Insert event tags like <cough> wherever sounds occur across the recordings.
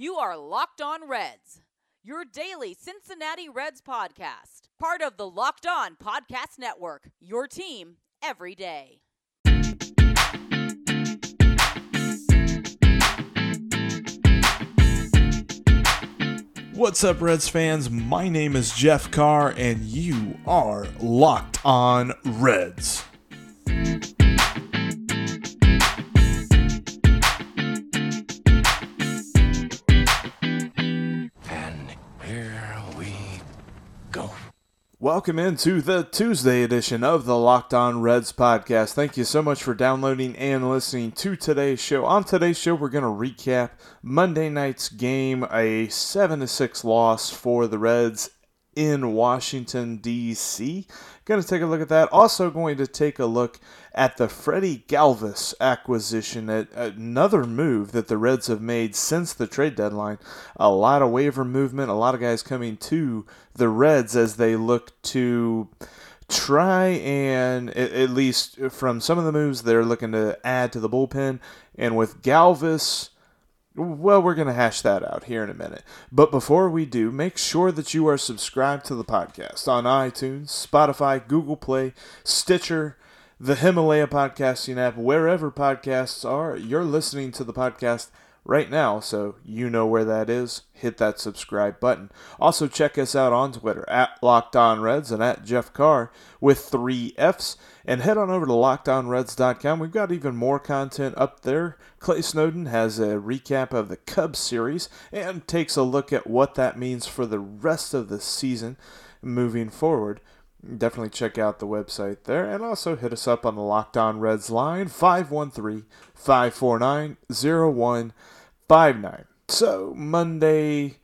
You are Locked On Reds, your daily Cincinnati Reds podcast, part of the Locked On Podcast Network, your team every day. What's up, Reds fans? My name is Jeff Carr, and you are Locked On Reds. Welcome into the Tuesday edition of the Locked On Reds podcast. Thank you so much for downloading and listening to today's show. On today's show, we're going to recap Monday night's game, a 7 6 loss for the Reds in Washington, D.C. Going to take a look at that. Also, going to take a look at the Freddie Galvis acquisition, at another move that the Reds have made since the trade deadline. A lot of waiver movement, a lot of guys coming to the Reds as they look to try and at least from some of the moves they're looking to add to the bullpen and with Galvis well, we're going to hash that out here in a minute. But before we do, make sure that you are subscribed to the podcast on iTunes, Spotify, Google Play, Stitcher, the Himalaya podcasting app, wherever podcasts are. You're listening to the podcast right now, so you know where that is. Hit that subscribe button. Also, check us out on Twitter at Locked On Reds and at Jeff Carr with three F's. And head on over to LockedOnReds.com. We've got even more content up there. Clay Snowden has a recap of the Cubs series and takes a look at what that means for the rest of the season moving forward. Definitely check out the website there and also hit us up on the Locked On Reds line 513 549 0159. So, Monday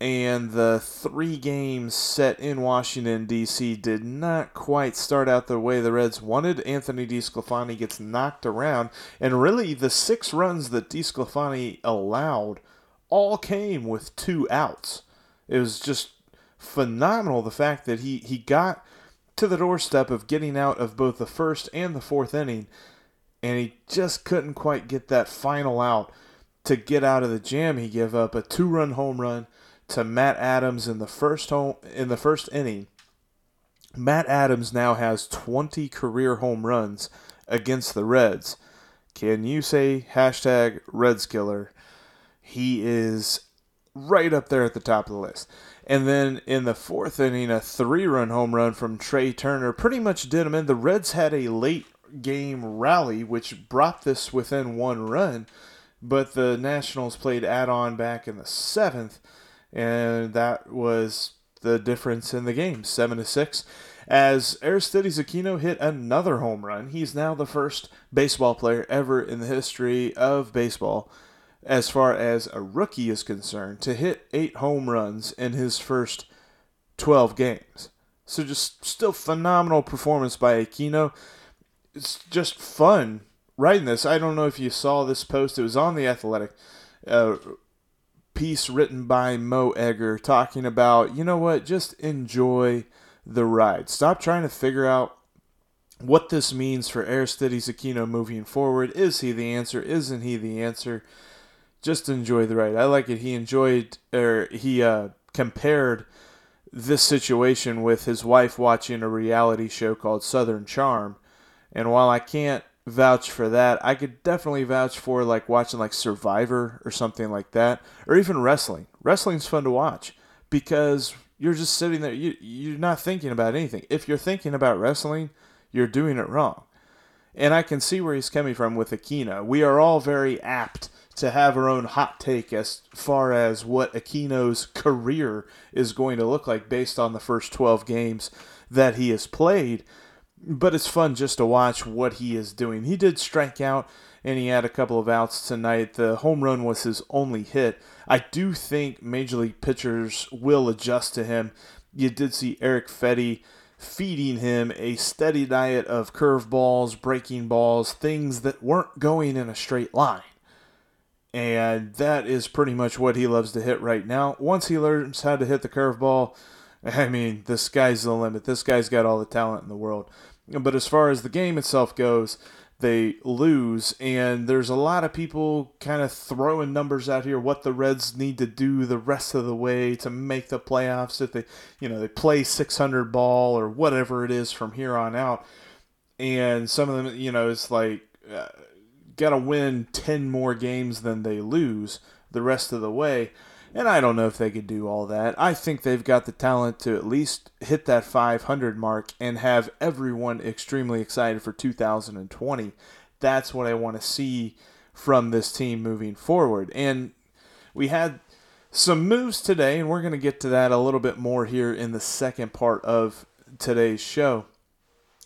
and the three games set in Washington, D.C. did not quite start out the way the Reds wanted. Anthony DeSclafani gets knocked around, and really the six runs that DeSclafani allowed all came with two outs. It was just phenomenal the fact that he, he got to the doorstep of getting out of both the first and the fourth inning, and he just couldn't quite get that final out to get out of the jam. He gave up a two run home run to Matt Adams in the first home in the first inning. Matt Adams now has 20 career home runs against the Reds. Can you say hashtag Reds killer? He is right up there at the top of the list. And then in the fourth inning, a three run home run from Trea Turner pretty much did him in. The Reds had a late game rally, which brought this within one run, but the Nationals played add on back in the seventh, and that was the difference in the game, seven to six. As Aristides Aquino hit another home run, he's now the first baseball player ever in the history of baseball as far as a rookie is concerned, to hit eight home runs in his first 12 games. So just still phenomenal performance by Aquino. It's just fun writing this. I don't know if you saw this post. It was on the Athletic uh, piece written by Mo Egger talking about, you know what, just enjoy the ride. Stop trying to figure out what this means for Aristides Aquino moving forward. Is he the answer? Isn't he the answer? Just enjoy the ride. I like it. He enjoyed, or he uh, compared this situation with his wife watching a reality show called Southern Charm. And while I can't vouch for that, I could definitely vouch for like watching like Survivor or something like that, or even wrestling. Wrestling's fun to watch because you're just sitting there. You you're not thinking about anything. If you're thinking about wrestling, you're doing it wrong. And I can see where he's coming from with Aquino. We are all very apt to have our own hot take as far as what Aquino's career is going to look like based on the first 12 games that he has played. But it's fun just to watch what he is doing. He did strike out and he had a couple of outs tonight. The home run was his only hit. I do think major league pitchers will adjust to him. You did see Eric Fedde feeding him a steady diet of curveballs, breaking balls, things that weren't going in a straight line. And that is pretty much what he loves to hit right now. Once he learns how to hit the curveball, <laughs> I mean, the sky's the limit. This guy's got all the talent in the world. But as far as the game itself goes, they lose. And there's a lot of people kind of throwing numbers out here what the Reds need to do the rest of the way to make the playoffs if they, you know, they play 600 ball or whatever it is from here on out. And some of them, you know, it's like uh, got to win 10 more games than they lose the rest of the way. And I don't know if they could do all that. I think they've got the talent to at least hit that 500 mark and have everyone extremely excited for 2020. That's what I want to see from this team moving forward. And we had some moves today, and we're going to get to that a little bit more here in the second part of today's show.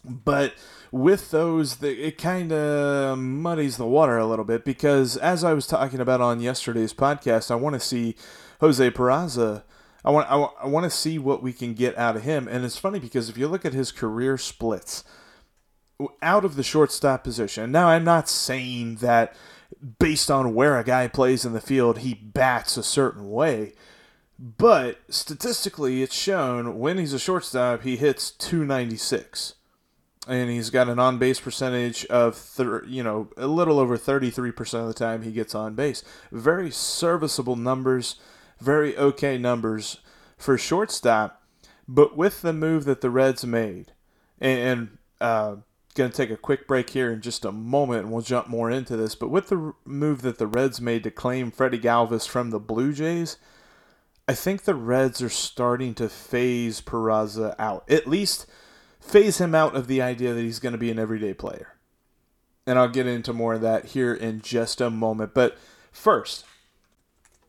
But with those, it kind of muddies the water a little bit because, as I was talking about on yesterday's podcast, I want to see Jose Peraza. I want, I, I want to see what we can get out of him. And it's funny because if you look at his career splits out of the shortstop position, now I'm not saying that based on where a guy plays in the field, he bats a certain way. But statistically, it's shown when he's a shortstop, he hits 296 and he's got an on base percentage of thir- you know a little over 33% of the time he gets on base. Very serviceable numbers, very okay numbers for shortstop. But with the move that the Reds made, and, uh, going to take a quick break here in just a moment, and we'll jump more into this. But with the move that the Reds made to claim Freddie Galvis from the Blue Jays, I think the Reds are starting to phase Peraza out. At least phase him out of the idea that he's going to be an everyday player. And I'll get into more of that here in just a moment. But first,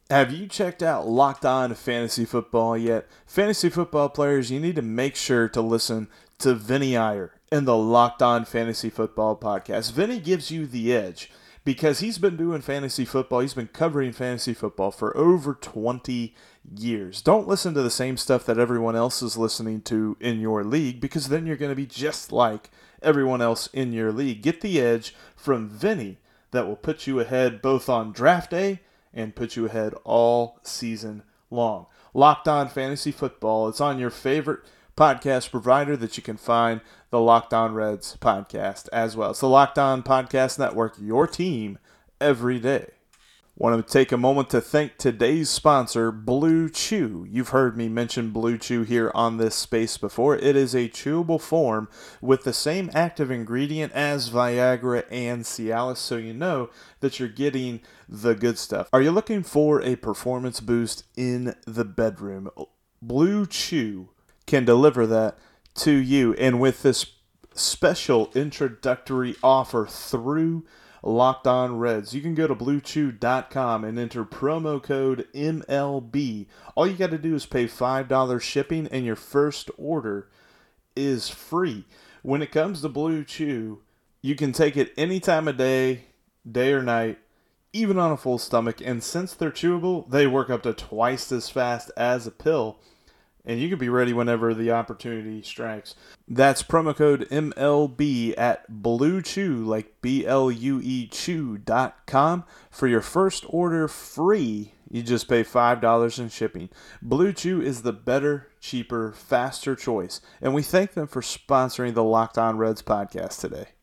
have you checked out Locked On Fantasy Football yet? Fantasy football players, you need to make sure to listen to Vinny Iyer in the Locked On Fantasy Football podcast. Vinny gives you the edge because he's been doing fantasy football. He's been covering fantasy football for over 20 years. Don't listen to the same stuff that everyone else is listening to in your league because then you're going to be just like everyone else in your league. Get the edge from Vinny that will put you ahead both on draft day and put you ahead all season long. Locked On Fantasy Football. It's on your favorite podcast provider that you can find the Locked On Reds podcast as well. It's the Locked On Podcast Network, your team every day. Want to take a moment to thank today's sponsor, Blue Chew. You've heard me mention Blue Chew here on this space before. It is a chewable form with the same active ingredient as Viagra and Cialis, so you know that you're getting the good stuff. Are you looking for a performance boost in the bedroom? Blue Chew can deliver that to you. And with this special introductory offer through Locked On Reds. You can go to bluechew.com and enter promo code MLB. All you got to do is pay $5 shipping, and your first order is free. When it comes to Blue Chew, you can take it any time of day, day or night, even on a full stomach. And since they're chewable, they work up to twice as fast as a pill and you can be ready whenever the opportunity strikes. That's promo code MLB at Blue Chew, like B L U E Chew.com. For your first order free, you just pay $5 in shipping. Blue Chew is the better, cheaper, faster choice, and we thank them for sponsoring the Locked On Reds podcast today.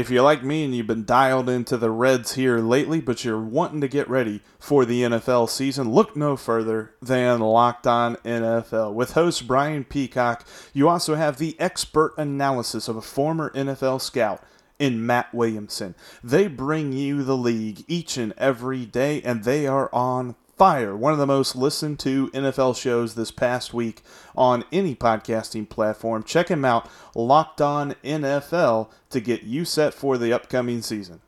If you're like me and you've been dialed into the Reds here lately, but you're wanting to get ready for the NFL season, look no further than Locked On NFL. With host Brian Peacock, you also have the expert analysis of a former NFL scout in Matt Williamson. They bring you the league each and every day, and they are on fire. One of the most listened to NFL shows this past week on any podcasting platform. Check him out, Locked On NFL, to get you set for the upcoming season.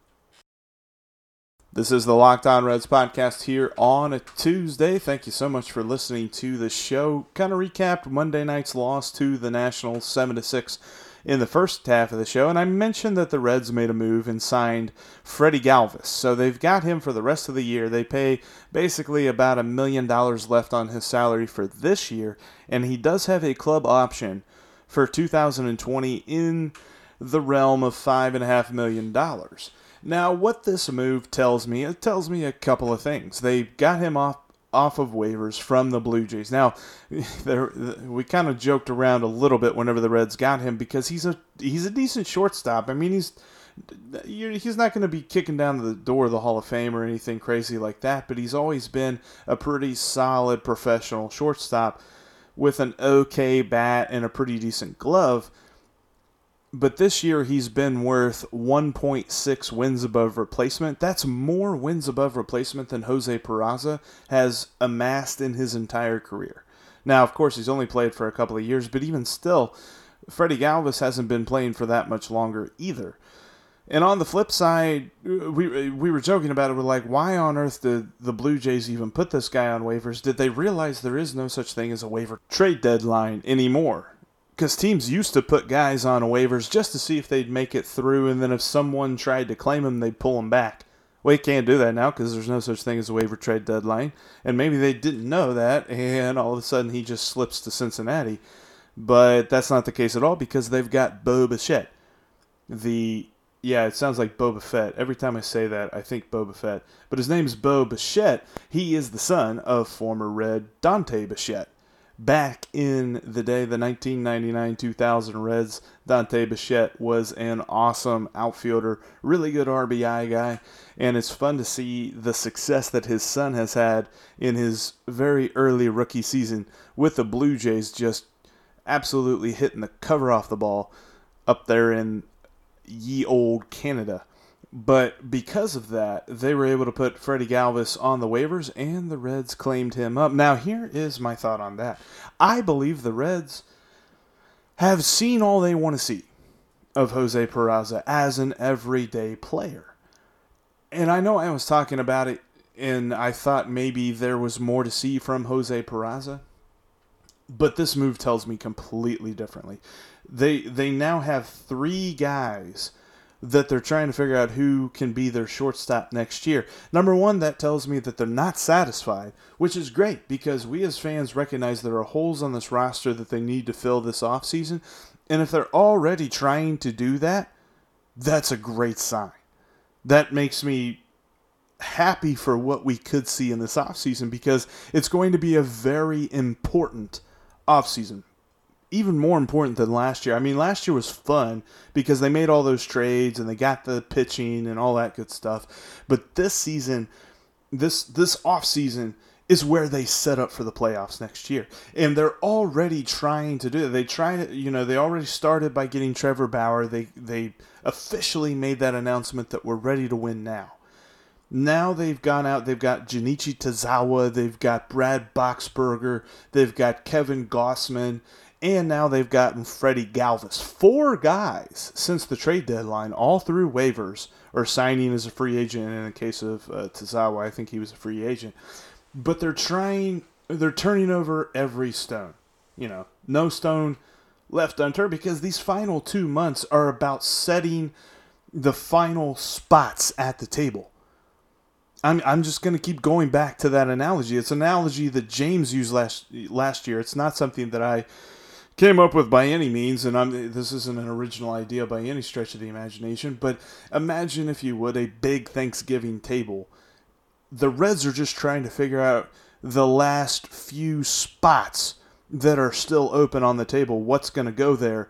This is the Locked On Reds podcast here on a Tuesday. Thank you so much for listening to the show. Kind of recapped Monday night's loss to the Nationals 7 to 6 in the first half of the show, and I mentioned that the Reds made a move and signed Freddie Galvis. So they've got him for the rest of the year. They pay basically about a million dollars left on his salary for this year, and he does have a club option for 2020 in the realm of five and a half million dollars. Now, what this move tells me, it tells me a couple of things. They got him off off of waivers from the Blue Jays. Now, <laughs> there we kind of joked around a little bit whenever the Reds got him because he's a he's a decent shortstop. I mean, he's he's not going to be kicking down the door of the Hall of Fame or anything crazy like that, but he's always been a pretty solid professional shortstop with an okay bat and a pretty decent glove. But this year he's been worth 1.6 wins above replacement. That's more wins above replacement than Jose Peraza has amassed in his entire career. Now, of course, he's only played for a couple of years, but even still, Freddie Galvis hasn't been playing for that much longer either. And on the flip side, we we were joking about it. We're like, why on earth did the Blue Jays even put this guy on waivers? Did they realize there is no such thing as a waiver trade deadline anymore? Because teams used to put guys on waivers just to see if they'd make it through, and then if someone tried to claim them, they'd pull them back. Well, you can't do that now because there's no such thing as a waiver trade deadline. And maybe they didn't know that, and all of a sudden he just slips to Cincinnati. But that's not the case at all because they've got Bo Bichette, the yeah, it sounds like Boba Fett. Every time I say that, I think Boba Fett. But his name is Bo Bichette. He is the son of former Red Dante Bichette. Back in the day, the 1999-2000 Reds, Dante Bichette was an awesome outfielder, really good RBI guy, and it's fun to see the success that his son has had in his very early rookie season with the Blue Jays just absolutely hitting the cover off the ball up there in ye old Canada. But because of that, they were able to put Freddie Galvis on the waivers, and the Reds claimed him up. Now, here is my thought on that. I believe the Reds have seen all they want to see of Jose Peraza as an everyday player. And I know I was talking about it, and I thought maybe there was more to see from Jose Peraza. But this move tells me completely differently. They they now have three guys that they're trying to figure out who can be their shortstop next year. Number one, that tells me that they're not satisfied, which is great because we as fans recognize there are holes on this roster that they need to fill this offseason. And if they're already trying to do that, that's a great sign. That makes me happy for what we could see in this offseason because it's going to be a very important offseason even more important than last year. I mean, last year was fun because they made all those trades and they got the pitching and all that good stuff. But this season, this this off season is where they set up for the playoffs next year. And they're already trying to do it. They try to, you know, they already started by getting Trevor Bauer. They they officially made that announcement that we're ready to win now. Now they've gone out, they've got Junichi Tazawa, they've got Brad Boxberger, they've got Kevin Gausman, and now they've gotten Freddie Galvis. Four guys since the trade deadline, all through waivers or signing as a free agent. In the case of uh, Tazawa, I think he was a free agent. But they're trying, they're turning over every stone. You know, no stone left unturned because these final two months are about setting the final spots at the table. I'm, I'm just going to keep going back to that analogy. It's an analogy that James used last last year. It's not something that I came up with by any means, and I'm, this isn't an original idea by any stretch of the imagination, but imagine, if you would, a big Thanksgiving table. The Reds are just trying to figure out the last few spots that are still open on the table, what's going to go there,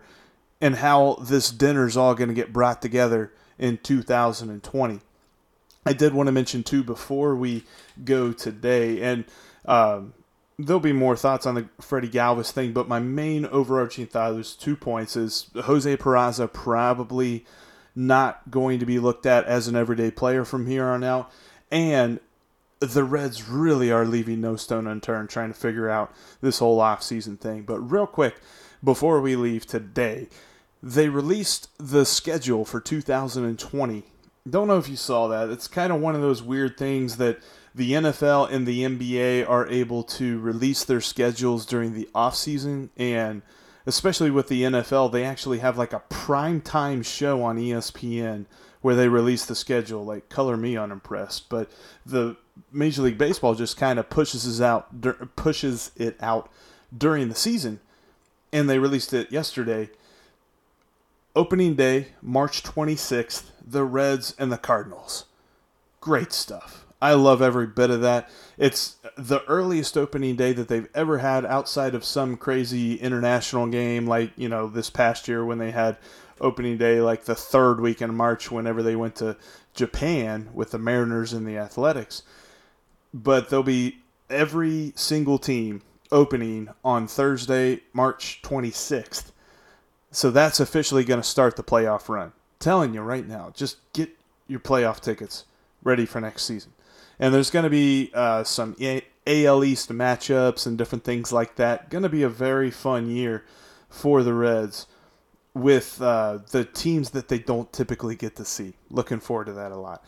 and how this dinner's all going to get brought together in 2020. I did want to mention, too, before we go today, and um, there'll be more thoughts on the Freddie Galvis thing, but my main overarching thought is two points is Jose Peraza probably not going to be looked at as an everyday player from here on out, and the Reds really are leaving no stone unturned trying to figure out this whole offseason thing. But real quick, before we leave today, they released the schedule for 2020. Don't know if you saw that. It's kind of one of those weird things that the NFL and the NBA are able to release their schedules during the off season, and especially with the NFL, they actually have like a prime time show on ESPN where they release the schedule. Like, color me unimpressed, but the Major League Baseball just kind of pushes it out, pushes it out during the season, and they released it yesterday. Opening day, March 26th, the Reds and the Cardinals. Great stuff. I love every bit of that. It's the earliest opening day that they've ever had outside of some crazy international game, like, you know, this past year when they had opening day, like the third week in March, whenever they went to Japan with the Mariners and the Athletics. But there'll be every single team opening on Thursday, March 26th. So that's officially going to start the playoff run. telling you right now, just get your playoff tickets ready for next season. And there's going to be uh, some AL East matchups and different things like that. Going to be a very fun year for the Reds with uh, the teams that they don't typically get to see. Looking forward to that a lot.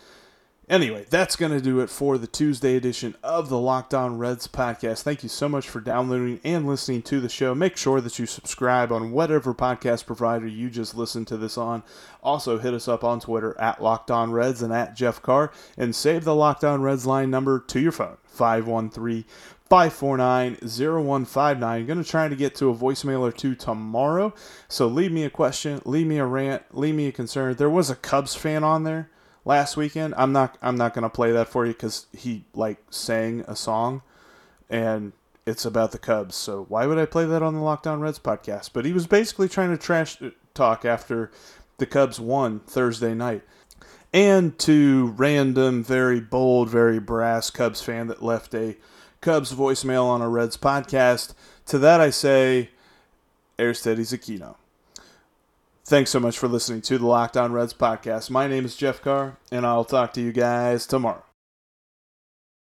Anyway, that's going to do it for the Tuesday edition of the Locked On Reds podcast. Thank you so much for downloading and listening to the show. Make sure that you subscribe on whatever podcast provider you just listened to this on. Also, hit us up on Twitter at Locked On Reds and at Jeff Carr, and save the Locked On Reds line number to your phone 513 549 0159. Going to try to get to a voicemail or two tomorrow. So leave me a question, leave me a rant, leave me a concern. There was a Cubs fan on there last weekend. I'm not I'm not gonna play that for you because he like sang a song, and it's about the Cubs. So why would I play that on the Locked On Reds podcast? But he was basically trying to trash uh, talk after the Cubs won Thursday night. And to random, very bold, very brass Cubs fan that left a Cubs voicemail on a Reds podcast, to that I say, Aristides Aquino. Thanks so much for listening to the Locked On Reds podcast. My name is Jeff Carr, and I'll talk to you guys tomorrow.